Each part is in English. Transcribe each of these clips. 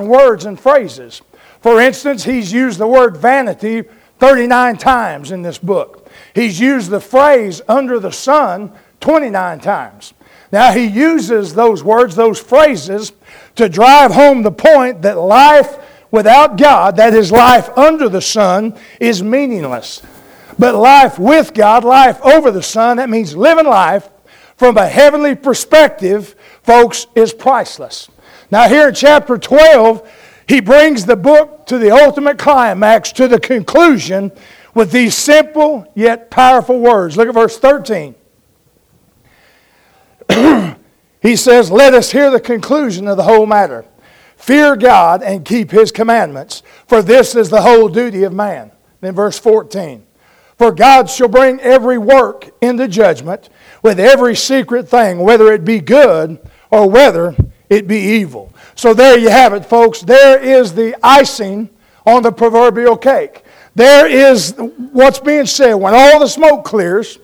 certain words and phrases. For instance, he's used the word vanity 39 times in this book. He's used the phrase under the sun 29 times. Now, he uses those words, those phrases, to drive home the point that life without God, that is, life under the sun, is meaningless. But life with God, life over the sun, that means living life from a heavenly perspective, folks, is priceless. Now, here in chapter 12, he brings the book to the ultimate climax, to the conclusion, with these simple yet powerful words. Look at verse 13. he says, Let us hear the conclusion of the whole matter. Fear God and keep his commandments, for this is the whole duty of man. Then verse 14. For God shall bring every work into judgment with every secret thing, whether it be good or whether it be evil. So there you have it, folks. There is the icing on the proverbial cake. There is what's being said. When all the smoke clears,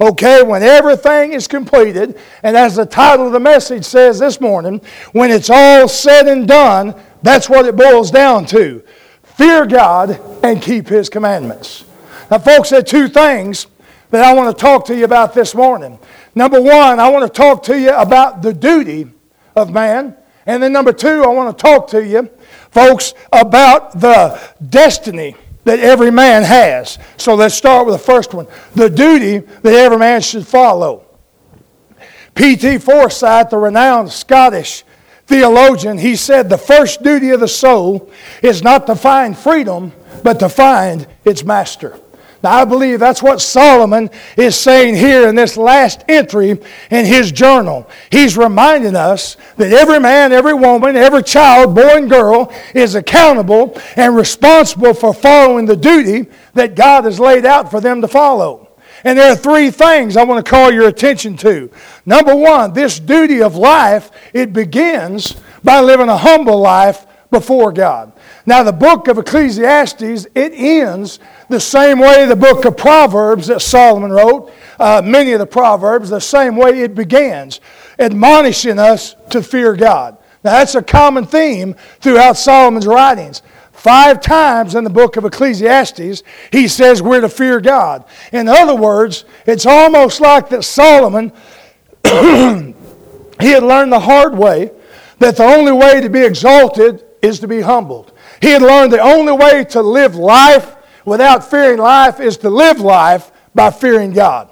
okay, when everything is completed, and as the title of the message says this morning, when it's all said and done, that's what it boils down to. Fear God and keep His commandments. Now, folks, there are two things that I want to talk to you about this morning. Number one, I want to talk to you about the duty of man. And then number two, I want to talk to you, folks, about the destiny that every man has. So let's start with the first one the duty that every man should follow. P.T. Forsyth, the renowned Scottish theologian, he said the first duty of the soul is not to find freedom, but to find its master. Now, I believe that's what Solomon is saying here in this last entry in his journal. He's reminding us that every man, every woman, every child, boy and girl is accountable and responsible for following the duty that God has laid out for them to follow. And there are three things I want to call your attention to. Number one, this duty of life, it begins by living a humble life before God. Now, the book of Ecclesiastes, it ends the same way the book of Proverbs that Solomon wrote, uh, many of the Proverbs, the same way it begins, admonishing us to fear God. Now, that's a common theme throughout Solomon's writings. Five times in the book of Ecclesiastes, he says we're to fear God. In other words, it's almost like that Solomon, he had learned the hard way that the only way to be exalted is to be humbled. He had learned the only way to live life without fearing life is to live life by fearing God.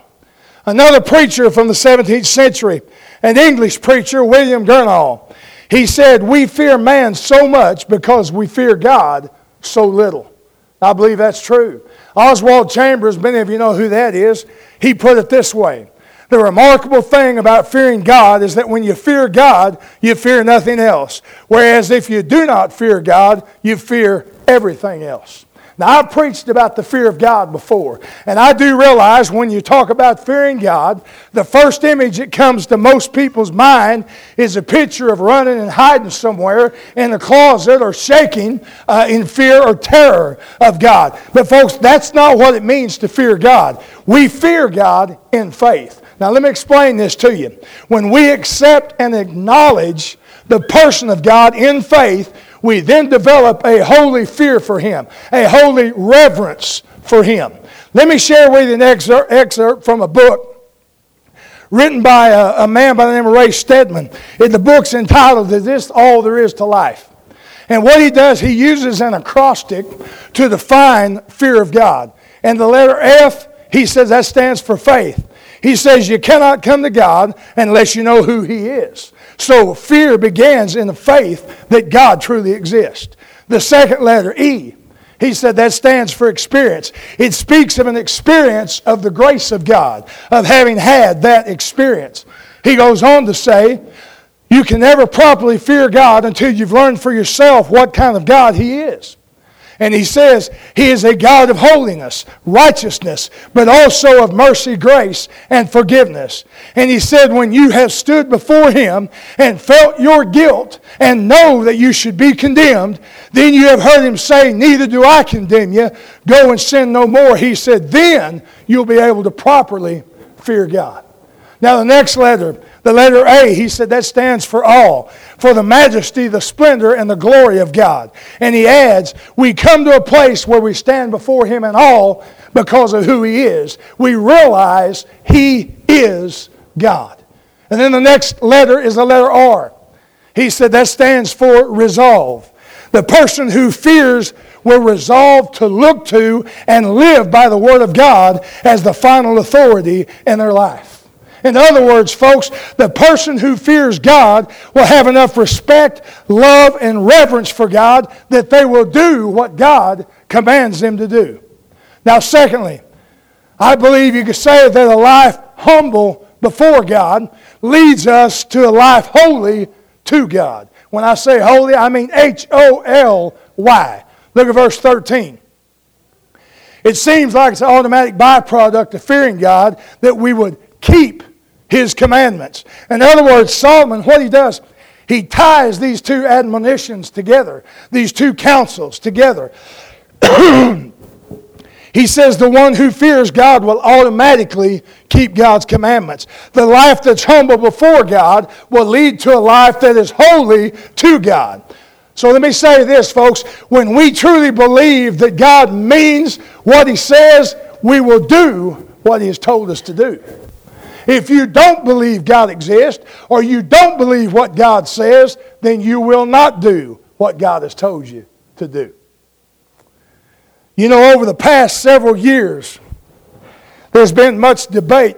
Another preacher from the 17th century, an English preacher, William Gurnall, he said, We fear man so much because we fear God so little. I believe that's true. Oswald Chambers, many of you know who that is, he put it this way the remarkable thing about fearing God is that when you fear God, you fear nothing else. Whereas if you do not fear God, you fear everything else. Now, I've preached about the fear of God before, and I do realize when you talk about fearing God, the first image that comes to most people's mind is a picture of running and hiding somewhere in a closet or shaking uh, in fear or terror of God. But, folks, that's not what it means to fear God. We fear God in faith. Now, let me explain this to you. When we accept and acknowledge the person of God in faith, we then develop a holy fear for Him, a holy reverence for Him. Let me share with you an excerpt, excerpt from a book written by a, a, man by the name of Ray Stedman. And the book's entitled, Is This All There Is to Life? And what he does, he uses an acrostic to define fear of God. And the letter F, he says that stands for faith. He says you cannot come to God unless you know who He is. So fear begins in the faith that God truly exists. The second letter, E, he said that stands for experience. It speaks of an experience of the grace of God, of having had that experience. He goes on to say, you can never properly fear God until you've learned for yourself what kind of God He is. And he says he is a God of holiness, righteousness, but also of mercy, grace, and forgiveness. And he said, when you have stood before him and felt your guilt and know that you should be condemned, then you have heard him say, Neither do I condemn you. Go and sin no more. He said, then you'll be able to properly fear God. Now, the next letter, The letter A, he said that stands for all, for the majesty, the splendor, and the glory of God. And he adds, we come to a place where we stand before him in awe because of who he is. We realize he is God. And then the next letter is the letter R. He said that stands for resolve. The person who fears will resolve to look to and live by the Word of God as the final authority in their life. In other words, folks, the person who fears God will have enough respect, love, and reverence for God that they will do what God commands them to do. Now, secondly, I believe you could say that a life humble before God leads us to a life holy to God. When I say holy, I mean H O L Y. Look at verse 13. It seems like it's an automatic byproduct of fearing God that we would keep his commandments. In other words, Solomon, what he does, he ties these two admonitions together, these two counsels together. he says the one who fears God will automatically keep God's commandments. The life that's humble before God will lead to a life that is holy to God. So let me say this, folks. When we truly believe that God means what He says, we will do what He has told us to do. If you don't believe God exists or you don't believe what God says, then you will not do what God has told you to do. You know, over the past several years, there's been much debate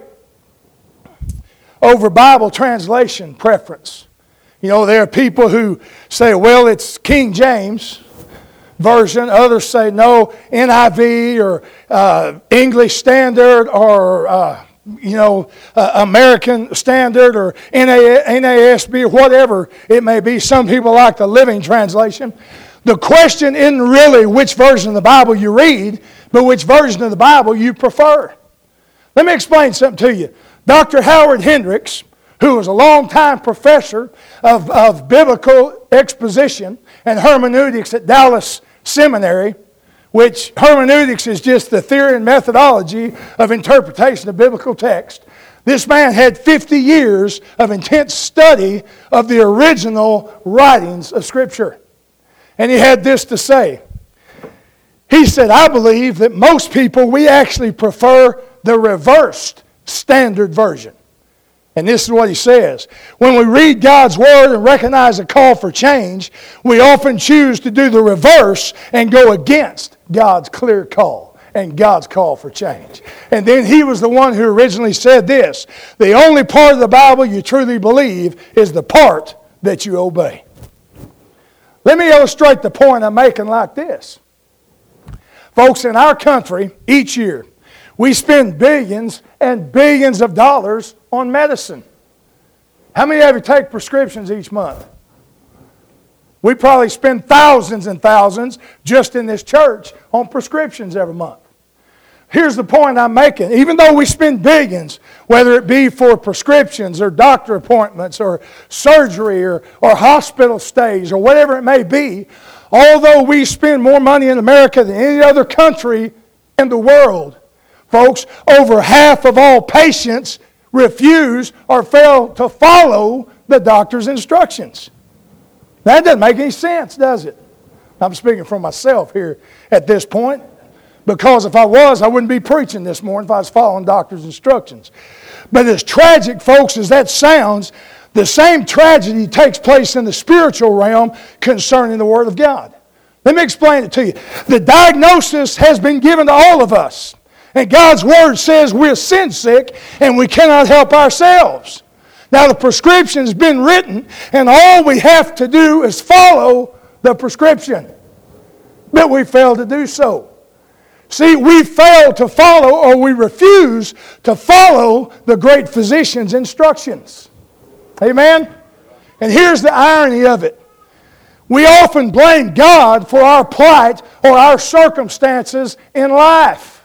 over Bible translation preference. You know, there are people who say, well, it's King James version. Others say, no, NIV or uh, English Standard or uh, you know, uh, American Standard or NASB or whatever it may be. Some people like the Living Translation. The question isn't really which version of the Bible you read, but which version of the Bible you prefer. Let me explain something to you. Dr. Howard Hendricks, who was a long-time professor of, of biblical exposition and hermeneutics at Dallas Seminary, which hermeneutics is just the theory and methodology of interpretation of biblical text. This man had 50 years of intense study of the original writings of Scripture. And he had this to say. He said, I believe that most people, we actually prefer the reversed standard version. And this is what he says. When we read God's word and recognize a call for change, we often choose to do the reverse and go against God's clear call and God's call for change. And then he was the one who originally said this the only part of the Bible you truly believe is the part that you obey. Let me illustrate the point I'm making like this. Folks, in our country, each year, we spend billions and billions of dollars on medicine. How many of you take prescriptions each month? We probably spend thousands and thousands just in this church on prescriptions every month. Here's the point I'm making. Even though we spend billions, whether it be for prescriptions or doctor appointments or surgery or, or hospital stays or whatever it may be, although we spend more money in America than any other country in the world, folks, over half of all patients refuse or fail to follow the doctor's instructions. That doesn't make any sense, does it? I'm speaking for myself here at this point. Because if I was, I wouldn't be preaching this morning if I was following doctor's instructions. But as tragic, folks, as that sounds, the same tragedy takes place in the spiritual realm concerning the Word of God. Let me explain it to you. The diagnosis has been given to all of us. And God's Word says we're sin sick and we cannot help ourselves. Now, the prescription's been written, and all we have to do is follow the prescription. But we fail to do so. See, we fail to follow or we refuse to follow the great physician's instructions. Amen? And here's the irony of it. We often blame God for our plight or our circumstances in life.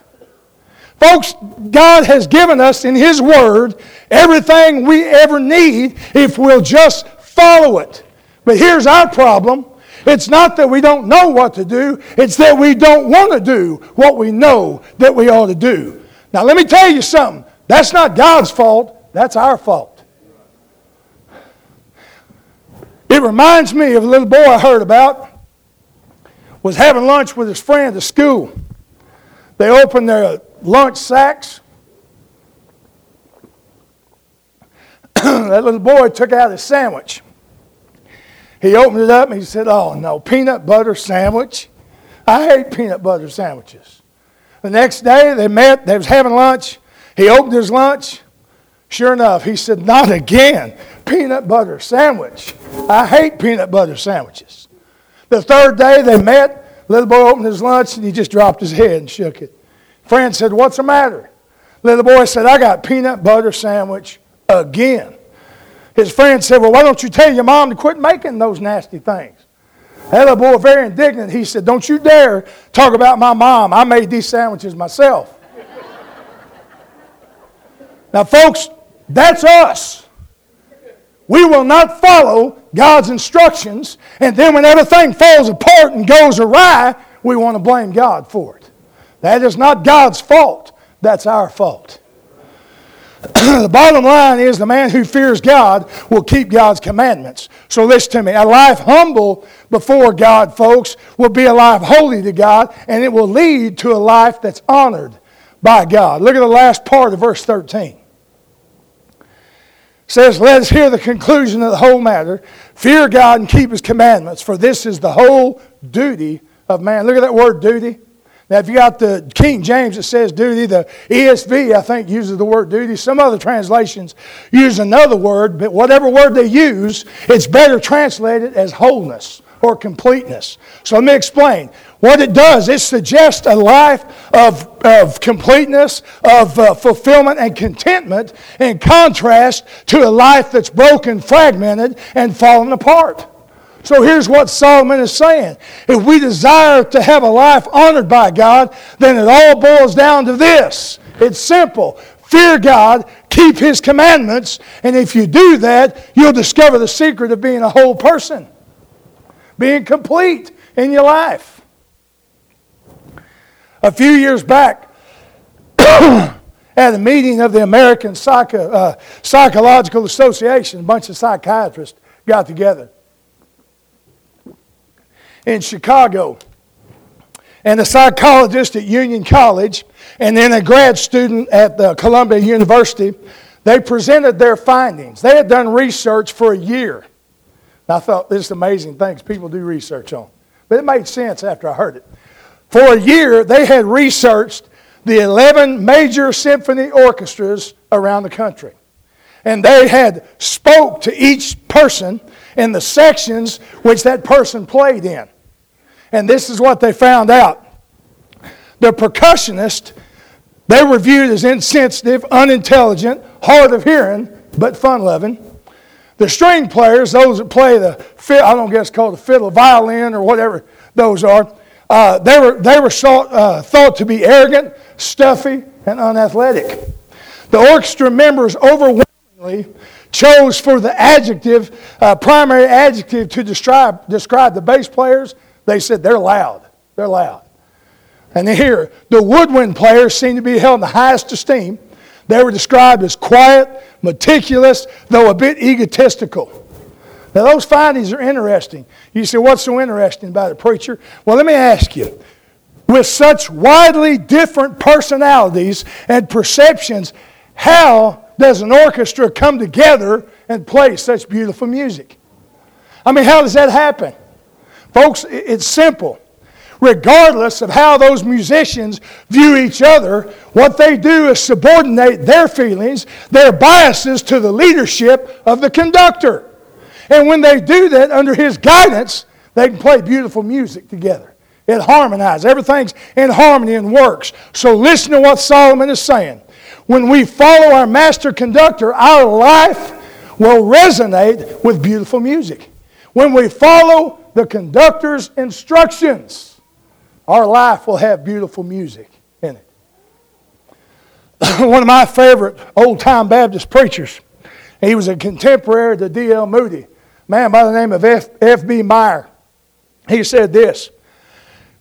Folks, God has given us in His Word everything we ever need if we'll just follow it. But here's our problem it's not that we don't know what to do, it's that we don't want to do what we know that we ought to do. Now, let me tell you something. That's not God's fault, that's our fault. It reminds me of a little boy I heard about. Was having lunch with his friend at school. They opened their lunch sacks. that little boy took out his sandwich. He opened it up and he said, Oh no, peanut butter sandwich. I hate peanut butter sandwiches. The next day they met, they was having lunch. He opened his lunch. Sure enough, he said, Not again. Peanut butter sandwich. I hate peanut butter sandwiches. The third day they met, little boy opened his lunch and he just dropped his head and shook it. Friend said, What's the matter? Little boy said, I got peanut butter sandwich again. His friend said, Well, why don't you tell your mom to quit making those nasty things? That little boy, very indignant, he said, Don't you dare talk about my mom. I made these sandwiches myself. now, folks, that's us. We will not follow God's instructions, and then when everything falls apart and goes awry, we want to blame God for it. That is not God's fault, that's our fault. the bottom line is the man who fears God will keep God's commandments. So listen to me. A life humble before God, folks, will be a life holy to God, and it will lead to a life that's honored by God. Look at the last part of verse 13. It says, Let us hear the conclusion of the whole matter. Fear God and keep his commandments, for this is the whole duty of man. Look at that word duty. Now, if you got the King James, it says duty. The ESV, I think, uses the word duty. Some other translations use another word, but whatever word they use, it's better translated as wholeness or completeness. So let me explain. What it does, it suggests a life of, of completeness, of uh, fulfillment, and contentment in contrast to a life that's broken, fragmented, and fallen apart. So here's what Solomon is saying. If we desire to have a life honored by God, then it all boils down to this. It's simple. Fear God, keep His commandments, and if you do that, you'll discover the secret of being a whole person, being complete in your life. A few years back, at a meeting of the American Psycho, uh, Psychological Association, a bunch of psychiatrists got together in Chicago, and a psychologist at Union College, and then a grad student at the Columbia University. They presented their findings. They had done research for a year. And I thought this is amazing things people do research on. But it made sense after I heard it. For a year, they had researched the 11 major symphony orchestras around the country. And they had spoke to each person in the sections which that person played in. And this is what they found out. The percussionist, they were viewed as insensitive, unintelligent, hard of hearing, but fun loving. The string players, those that play the, I don't guess called the fiddle, violin, or whatever those are, uh, they were, they were thought, uh, thought to be arrogant, stuffy, and unathletic. The orchestra members overwhelmingly chose for the adjective, uh, primary adjective to describe, describe the bass players they said they're loud. They're loud. And here, the woodwind players seem to be held in the highest esteem. They were described as quiet, meticulous, though a bit egotistical. Now, those findings are interesting. You say, what's so interesting about a preacher? Well, let me ask you. With such widely different personalities and perceptions, how does an orchestra come together and play such beautiful music? I mean, how does that happen? Folks, it's simple. Regardless of how those musicians view each other, what they do is subordinate their feelings, their biases to the leadership of the conductor. And when they do that under his guidance, they can play beautiful music together. It harmonizes. Everything's in harmony and works. So listen to what Solomon is saying. When we follow our master conductor, our life will resonate with beautiful music. When we follow the conductor's instructions, our life will have beautiful music in it. One of my favorite old time Baptist preachers, he was a contemporary to D.L. Moody, man by the name of F.B. Meyer. He said this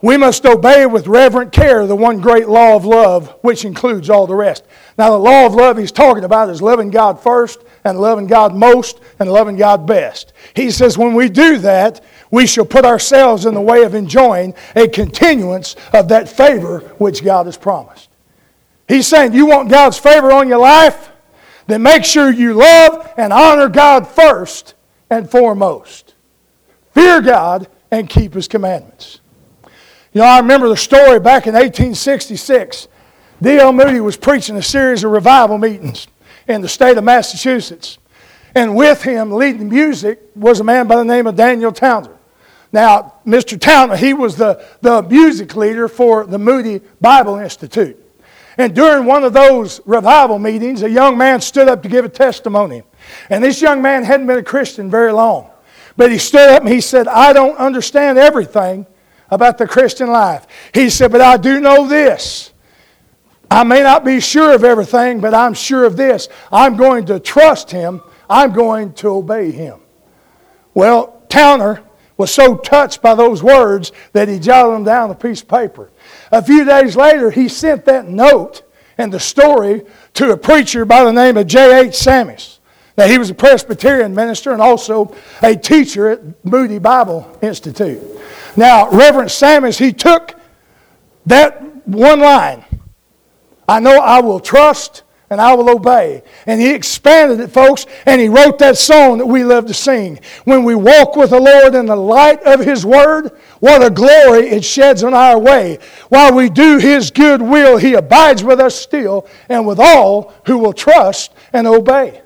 We must obey with reverent care the one great law of love, which includes all the rest. Now, the law of love he's talking about is loving God first, and loving God most, and loving God best. He says when we do that, we shall put ourselves in the way of enjoying a continuance of that favor which God has promised. He's saying, You want God's favor on your life? Then make sure you love and honor God first and foremost. Fear God and keep His commandments. You know, I remember the story back in 1866. D.L. Moody was preaching a series of revival meetings in the state of Massachusetts. And with him, leading music, was a man by the name of Daniel Townsend. Now, Mr. Townsend, he was the, the music leader for the Moody Bible Institute. And during one of those revival meetings, a young man stood up to give a testimony. And this young man hadn't been a Christian very long. But he stood up and he said, I don't understand everything, about the Christian life. He said, But I do know this. I may not be sure of everything, but I'm sure of this. I'm going to trust him. I'm going to obey him. Well, Towner was so touched by those words that he jotted them down on a piece of paper. A few days later, he sent that note and the story to a preacher by the name of J.H. Sammis. Now, he was a Presbyterian minister and also a teacher at Moody Bible Institute. Now, Reverend Sammis, he took that one line I know I will trust and I will obey. And he expanded it, folks, and he wrote that song that we love to sing. When we walk with the Lord in the light of his word, what a glory it sheds on our way. While we do his good will, he abides with us still and with all who will trust and obey.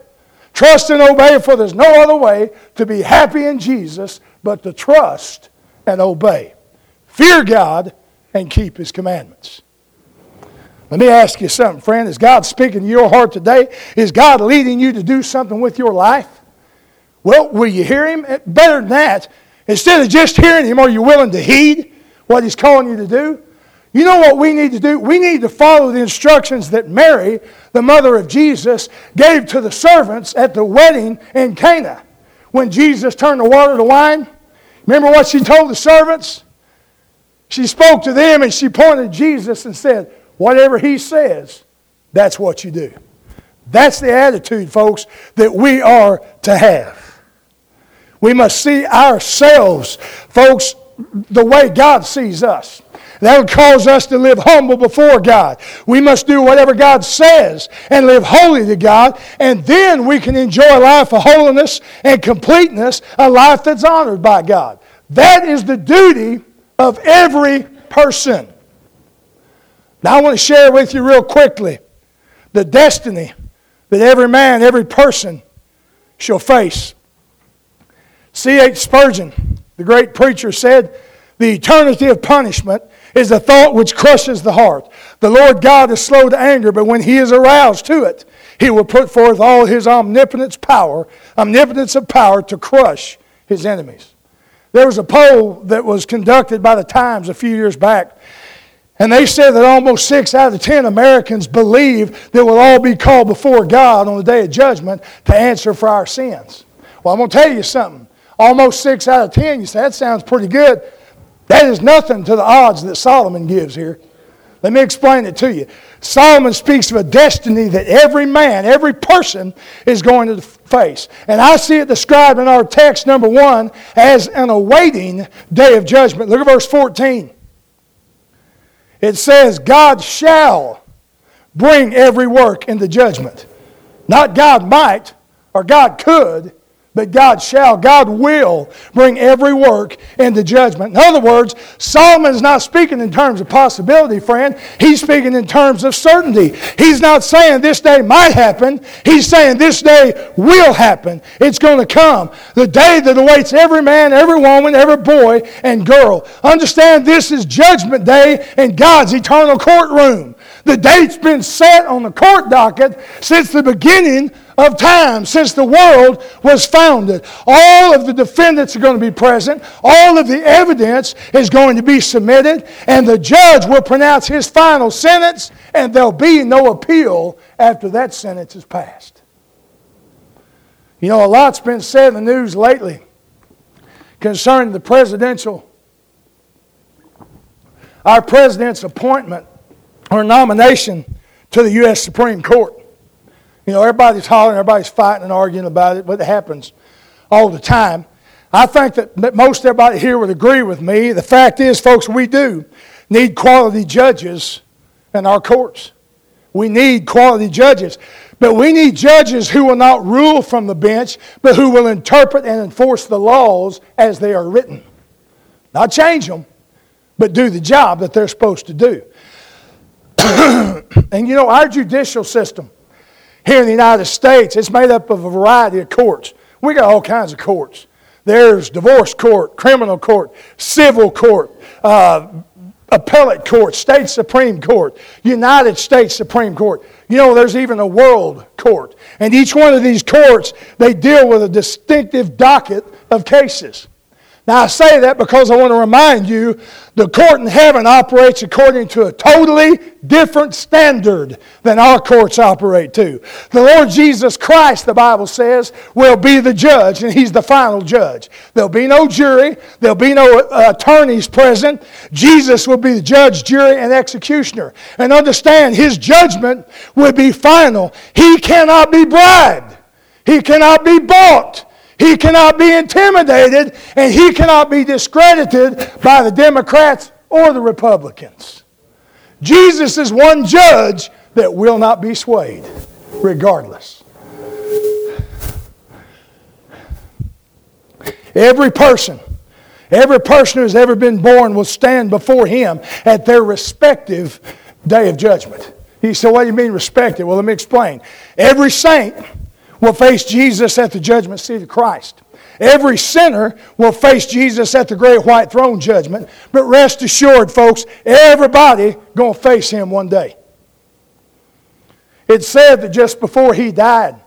Trust and obey, for there's no other way to be happy in Jesus but to trust and obey. Fear God and keep His commandments. Let me ask you something, friend. Is God speaking to your heart today? Is God leading you to do something with your life? Well, will you hear Him? Better than that, instead of just hearing Him, are you willing to heed what He's calling you to do? You know what we need to do? We need to follow the instructions that Mary, the mother of Jesus, gave to the servants at the wedding in Cana when Jesus turned the water to wine. Remember what she told the servants? She spoke to them and she pointed Jesus and said, Whatever he says, that's what you do. That's the attitude, folks, that we are to have. We must see ourselves, folks, the way God sees us. That will cause us to live humble before God. We must do whatever God says and live holy to God, and then we can enjoy a life of holiness and completeness, a life that's honored by God. That is the duty of every person. Now, I want to share with you real quickly the destiny that every man, every person shall face. C.H. Spurgeon, the great preacher, said, The eternity of punishment is a thought which crushes the heart. The Lord God is slow to anger, but when he is aroused to it, he will put forth all his omnipotence power, omnipotence of power to crush his enemies. There was a poll that was conducted by the Times a few years back, and they said that almost six out of ten Americans believe that we'll all be called before God on the day of judgment to answer for our sins. Well, I'm going to tell you something. Almost six out of ten, you say, that sounds pretty good. That is nothing to the odds that Solomon gives here. Let me explain it to you. Solomon speaks of a destiny that every man, every person is going to face. And I see it described in our text, number one, as an awaiting day of judgment. Look at verse 14. It says, God shall bring every work into judgment. Not God might or God could, but God shall, God will bring every work into judgment. In other words, Solomon is not speaking in terms of possibility, friend. He's speaking in terms of certainty. He's not saying this day might happen. He's saying this day will happen. It's going to come. The day that awaits every man, every woman, every boy and girl. Understand this is judgment day in God's eternal courtroom. The date's been set on the court docket since the beginning of time since the world was founded. All of the defendants are going to be present. All of the evidence is going to be submitted, and the judge will pronounce his final sentence, and there'll be no appeal after that sentence is passed. You know, a lot's been said in the news lately concerning the presidential our president's appointment or nomination to the U.S. Supreme Court. You know, everybody's hollering, everybody's fighting and arguing about it, but it happens all the time. I think that most everybody here would agree with me. The fact is, folks, we do need quality judges in our courts. We need quality judges. But we need judges who will not rule from the bench, but who will interpret and enforce the laws as they are written. Not change them, but do the job that they're supposed to do. and you know, our judicial system here in the United States, it's made up of a variety of courts. We got all kinds of courts. There's divorce court, criminal court, civil court, uh, appellate court, state supreme court, United States Supreme Court. You know, there's even a world court. And each one of these courts, they deal with a distinctive docket of cases. Now, I say that because I want to remind you the court in heaven operates according to a totally different standard than our courts operate to. The Lord Jesus Christ, the Bible says, will be the judge, and He's the final judge. There'll be no jury, there'll be no uh, attorneys present. Jesus will be the judge, jury, and executioner. And understand, His judgment will be final. He cannot be bribed, He cannot be bought. He cannot be intimidated and he cannot be discredited by the Democrats or the Republicans. Jesus is one judge that will not be swayed, regardless. Every person, every person who's ever been born will stand before him at their respective day of judgment. He said, What do you mean respective? Well, let me explain. Every saint will face Jesus at the judgment seat of Christ. Every sinner will face Jesus at the great white throne judgment. But rest assured, folks, everybody going to face him one day. It said that just before he died,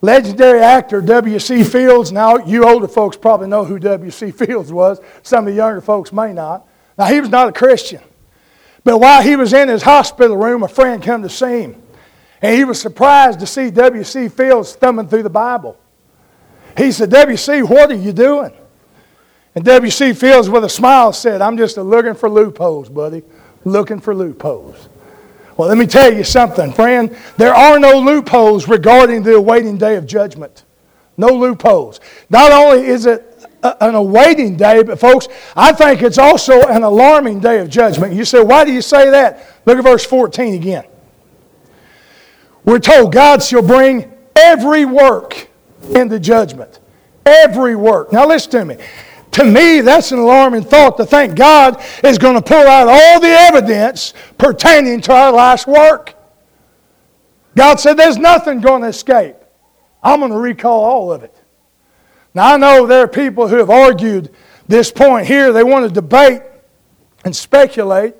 legendary actor W.C. Fields, now you older folks probably know who W.C. Fields was, some of the younger folks may not. Now, he was not a Christian. But while he was in his hospital room, a friend came to see him. And he was surprised to see W.C. Fields thumbing through the Bible. He said, W.C., what are you doing? And W.C. Fields, with a smile, said, I'm just looking for loopholes, buddy. Looking for loopholes. Well, let me tell you something, friend. There are no loopholes regarding the awaiting day of judgment. No loopholes. Not only is it an awaiting day, but folks, I think it's also an alarming day of judgment. You say, why do you say that? Look at verse 14 again. We're told God shall bring every work into judgment. Every work. Now listen to me. To me, that's an alarming thought to think God is going to pull out all the evidence pertaining to our life's work. God said there's nothing going to escape. I'm going to recall all of it. Now, I know there are people who have argued this point here. They want to debate and speculate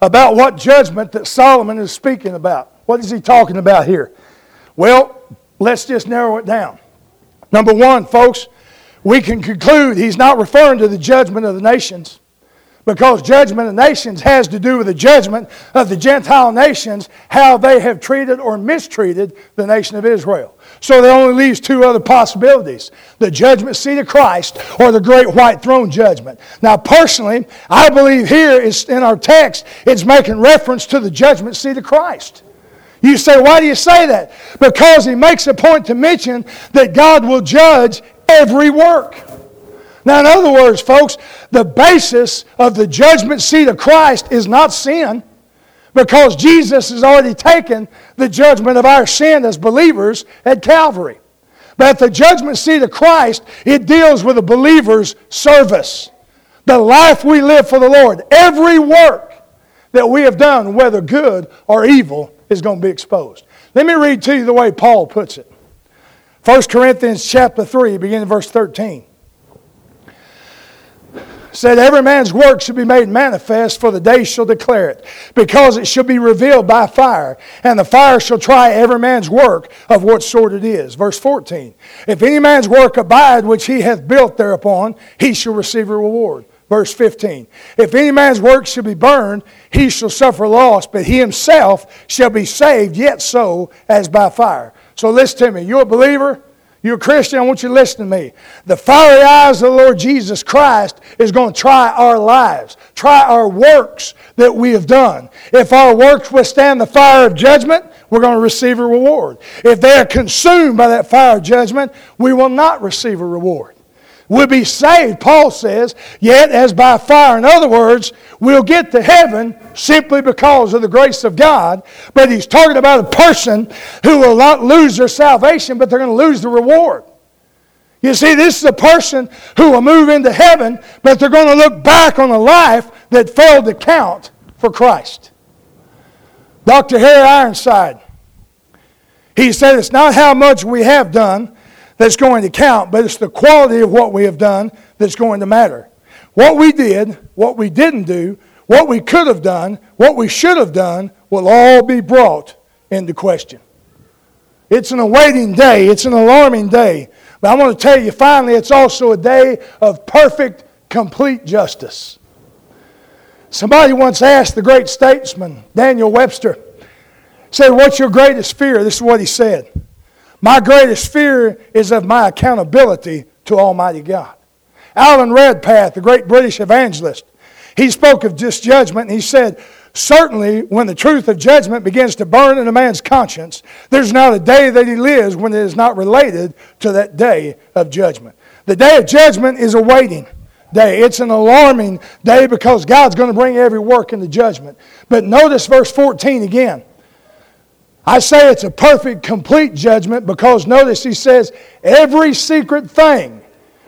about what judgment that Solomon is speaking about. What is he talking about here? Well, let's just narrow it down. Number one, folks, we can conclude he's not referring to the judgment of the nations because judgment of nations has to do with the judgment of the Gentile nations, how they have treated or mistreated the nation of Israel. So there only leaves two other possibilities the judgment seat of Christ or the great white throne judgment. Now, personally, I believe here is in our text, it's making reference to the judgment seat of Christ. You say, why do you say that? Because he makes a point to mention that God will judge every work. Now, in other words, folks, the basis of the judgment seat of Christ is not sin because Jesus has already taken the judgment of our sin as believers at Calvary. But at the judgment seat of Christ, it deals with a believer's service, the life we live for the Lord. Every work that we have done, whether good or evil, is going to be exposed. Let me read to you the way Paul puts it. 1 Corinthians chapter 3, beginning verse 13 said, Every man's work should be made manifest, for the day shall declare it, because it shall be revealed by fire, and the fire shall try every man's work of what sort it is. Verse 14 If any man's work abide which he hath built thereupon, he shall receive a reward. Verse 15 If any man's work shall be burned, he shall suffer loss, but he himself shall be saved, yet so as by fire. So listen to me. You're a believer, You're a Christian, I want you to listen to me. The fiery eyes of the Lord Jesus Christ is going to try our lives, try our works that we have done. If our works withstand the fire of judgment, we're going to receive a reward. If they are consumed by that fire of judgment, we will not receive a reward will be saved, Paul says, yet as by fire. In other words, we'll get to heaven simply because of the grace of God. But he's talking about a person who will not lose their salvation, but they're going to lose the reward. You see, this is a person who will move into heaven, but they're going to look back on a life that failed to count for Christ. Dr. Harry Ironside, he said, It's not how much we have done, that's going to count, but it's the quality of what we have done that's going to matter. What we did, what we didn't do, what we could have done, what we should have done will all be brought into question. It's an awaiting day, it's an alarming day. But I want to tell you finally, it's also a day of perfect, complete justice. Somebody once asked the great statesman, Daniel Webster, said, What's your greatest fear? This is what he said. My greatest fear is of my accountability to Almighty God. Alan Redpath, the great British evangelist, he spoke of just judgment and he said, Certainly, when the truth of judgment begins to burn in a man's conscience, there's not a day that he lives when it is not related to that day of judgment. The day of judgment is a waiting day. It's an alarming day because God's going to bring every work into judgment. But notice verse 14 again. I say it's a perfect, complete judgment because notice he says, every secret thing,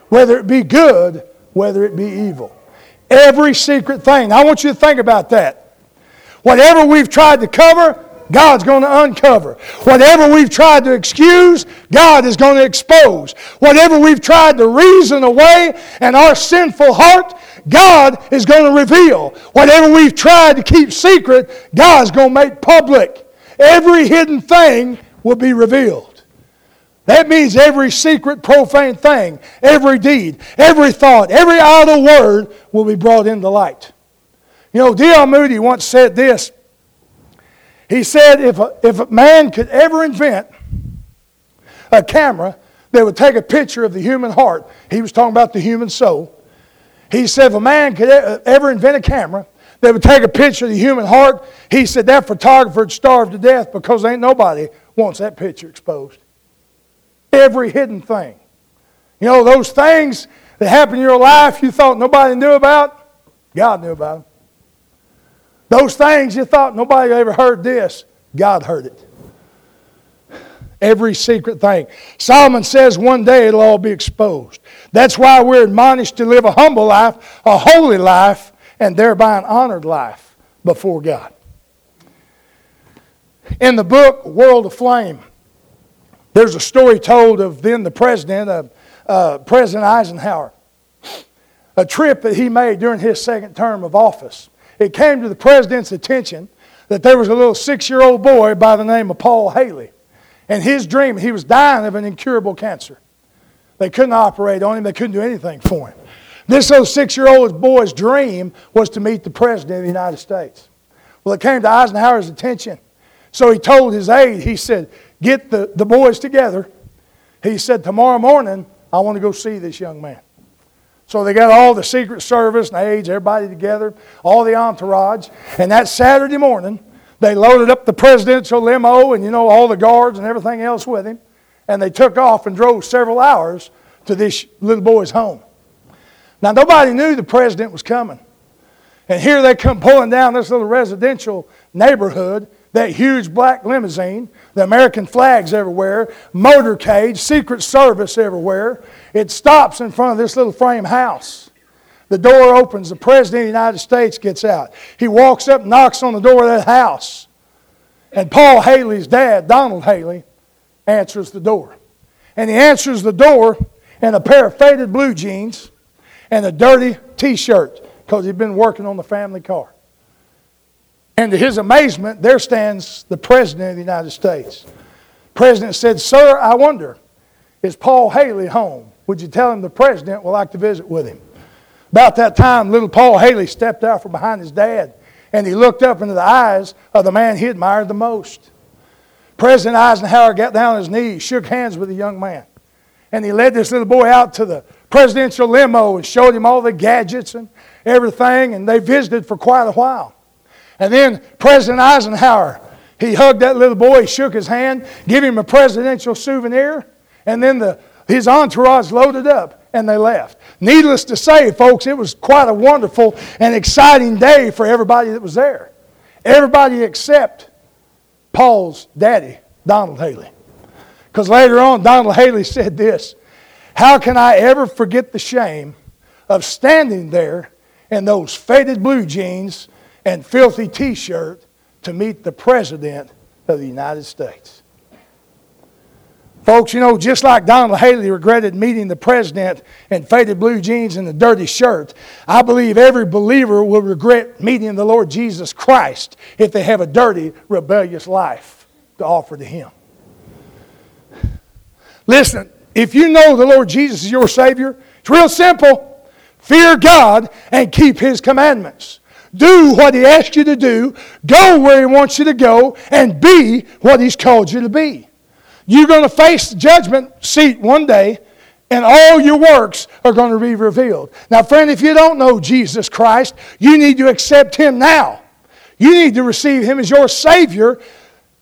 whether it be good, whether it be evil. Every secret thing. I want you to think about that. Whatever we've tried to cover, God's going to uncover. Whatever we've tried to excuse, God is going to expose. Whatever we've tried to reason away in our sinful heart, God is going to reveal. Whatever we've tried to keep secret, God's going to make public. Every hidden thing will be revealed. That means every secret, profane thing, every deed, every thought, every idle word will be brought into light. You know, D.L. Moody once said this. He said, if a, if a man could ever invent a camera that would take a picture of the human heart, he was talking about the human soul. He said, if a man could ever invent a camera that would take a picture of the human heart, he said that photographer would starve to death because ain't nobody wants that picture exposed. Every hidden thing. You know, those things that happen in your life you thought nobody knew about, God knew about them. Those things you thought nobody ever heard this, God heard it. Every secret thing. Solomon says one day it'll all be exposed. That's why we're admonished to live a humble life, a holy life, and thereby an honored life before God. In the book World Aflame, there's a story told of then the president, uh, uh, President Eisenhower, a trip that he made during his second term of office. It came to the president's attention that there was a little six year old boy by the name of Paul Haley. And his dream, he was dying of an incurable cancer. They couldn't operate on him, they couldn't do anything for him. This little six year old boy's dream was to meet the President of the United States. Well, it came to Eisenhower's attention. So he told his aide, he said, Get the, the boys together. He said, Tomorrow morning, I want to go see this young man. So they got all the Secret Service and aides, everybody together, all the entourage. And that Saturday morning, they loaded up the presidential limo and, you know, all the guards and everything else with him. And they took off and drove several hours to this little boy's home. Now, nobody knew the president was coming. And here they come pulling down this little residential neighborhood, that huge black limousine, the American flags everywhere, motorcade, Secret Service everywhere. It stops in front of this little frame house. The door opens, the President of the United States gets out. He walks up, knocks on the door of that house. And Paul Haley's dad, Donald Haley, answers the door. And he answers the door in a pair of faded blue jeans and a dirty t shirt because he'd been working on the family car. And to his amazement, there stands the President of the United States. The president said, Sir, I wonder, is Paul Haley home? Would you tell him the President would like to visit with him? About that time, little Paul Haley stepped out from behind his dad and he looked up into the eyes of the man he admired the most. President Eisenhower got down on his knees, shook hands with the young man. and he led this little boy out to the presidential limo and showed him all the gadgets and everything, and they visited for quite a while. And then President Eisenhower, he hugged that little boy, shook his hand, gave him a presidential souvenir, and then the, his entourage loaded up and they left. Needless to say, folks, it was quite a wonderful and exciting day for everybody that was there. Everybody except Paul's daddy, Donald Haley. Because later on, Donald Haley said this How can I ever forget the shame of standing there in those faded blue jeans and filthy t shirt to meet the President of the United States? Folks, you know, just like Donald Haley regretted meeting the president in faded blue jeans and a dirty shirt, I believe every believer will regret meeting the Lord Jesus Christ if they have a dirty, rebellious life to offer to Him. Listen, if you know the Lord Jesus is your Savior, it's real simple. Fear God and keep His commandments. Do what He asks you to do, go where He wants you to go, and be what He's called you to be. You're going to face the judgment seat one day, and all your works are going to be revealed. Now, friend, if you don't know Jesus Christ, you need to accept Him now. You need to receive Him as your Savior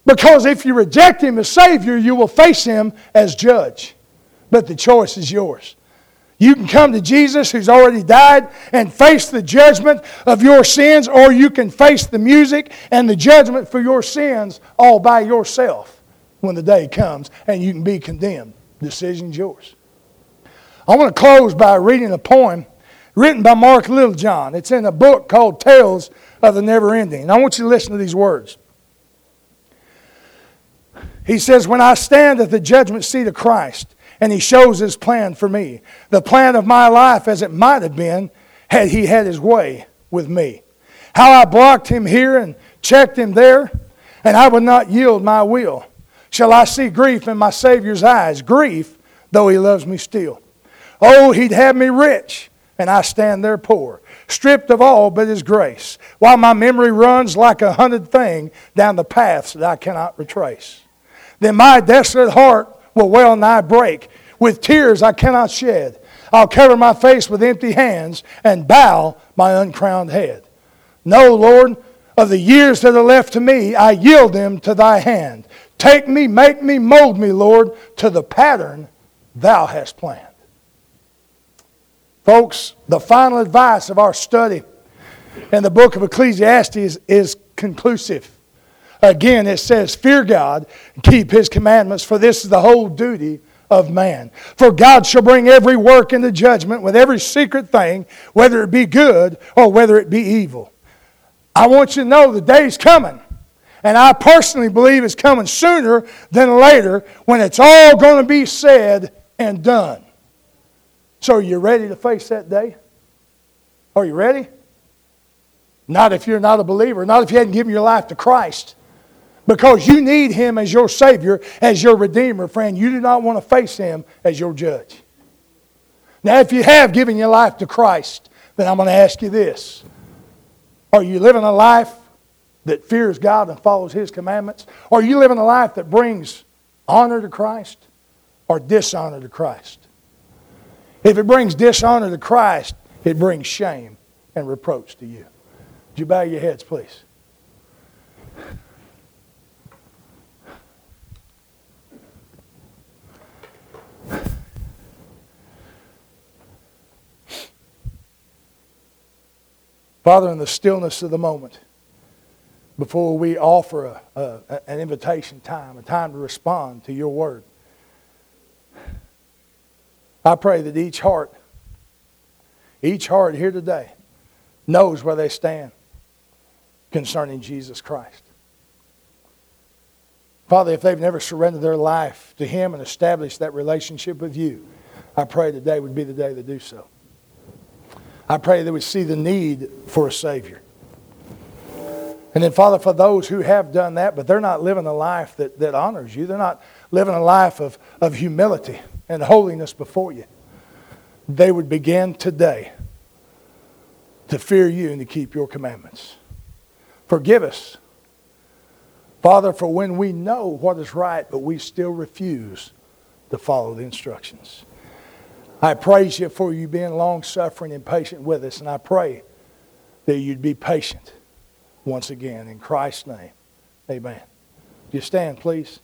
because if you reject Him as Savior, you will face Him as judge. But the choice is yours. You can come to Jesus who's already died and face the judgment of your sins, or you can face the music and the judgment for your sins all by yourself when the day comes and you can be condemned. Decision's yours. I want to close by reading a poem written by Mark Littlejohn. It's in a book called Tales of the Never Ending. And I want you to listen to these words. He says, When I stand at the judgment seat of Christ, and he shows his plan for me, the plan of my life as it might have been had he had his way with me. How I blocked him here and checked him there, and I would not yield my will shall I see grief in my Savior's eyes, grief, though he loves me still. Oh, he'd have me rich, and I stand there poor, stripped of all but his grace, while my memory runs like a hunted thing down the paths that I cannot retrace. Then my desolate heart will well nigh break, with tears I cannot shed. I'll cover my face with empty hands and bow my uncrowned head. No, Lord, of the years that are left to me, I yield them to thy hand. Take me, make me, mold me, Lord, to the pattern thou hast planned. Folks, the final advice of our study in the book of Ecclesiastes is conclusive. Again, it says, Fear God and keep his commandments, for this is the whole duty of man. For God shall bring every work into judgment with every secret thing, whether it be good or whether it be evil. I want you to know the day's coming and I personally believe it's coming sooner than later when it's all going to be said and done. So, are you ready to face that day? Are you ready? Not if you're not a believer, not if you hadn't given your life to Christ. Because you need Him as your Savior, as your Redeemer, friend. You do not want to face Him as your judge. Now, if you have given your life to Christ, then I'm going to ask you this Are you living a life that fears God and follows His commandments? Are you living a life that brings honor to Christ or dishonor to Christ? If it brings dishonor to Christ, it brings shame and reproach to you. Would you bow your heads, please? Father, in the stillness of the moment, before we offer a, a, an invitation time, a time to respond to your word. I pray that each heart, each heart here today, knows where they stand concerning Jesus Christ. Father, if they've never surrendered their life to Him and established that relationship with you, I pray today would be the day to do so. I pray they would see the need for a Savior. And then, Father, for those who have done that, but they're not living a life that, that honors you, they're not living a life of, of humility and holiness before you, they would begin today to fear you and to keep your commandments. Forgive us, Father, for when we know what is right, but we still refuse to follow the instructions. I praise you for you being long suffering and patient with us, and I pray that you'd be patient once again. In Christ's name, amen. You stand, please.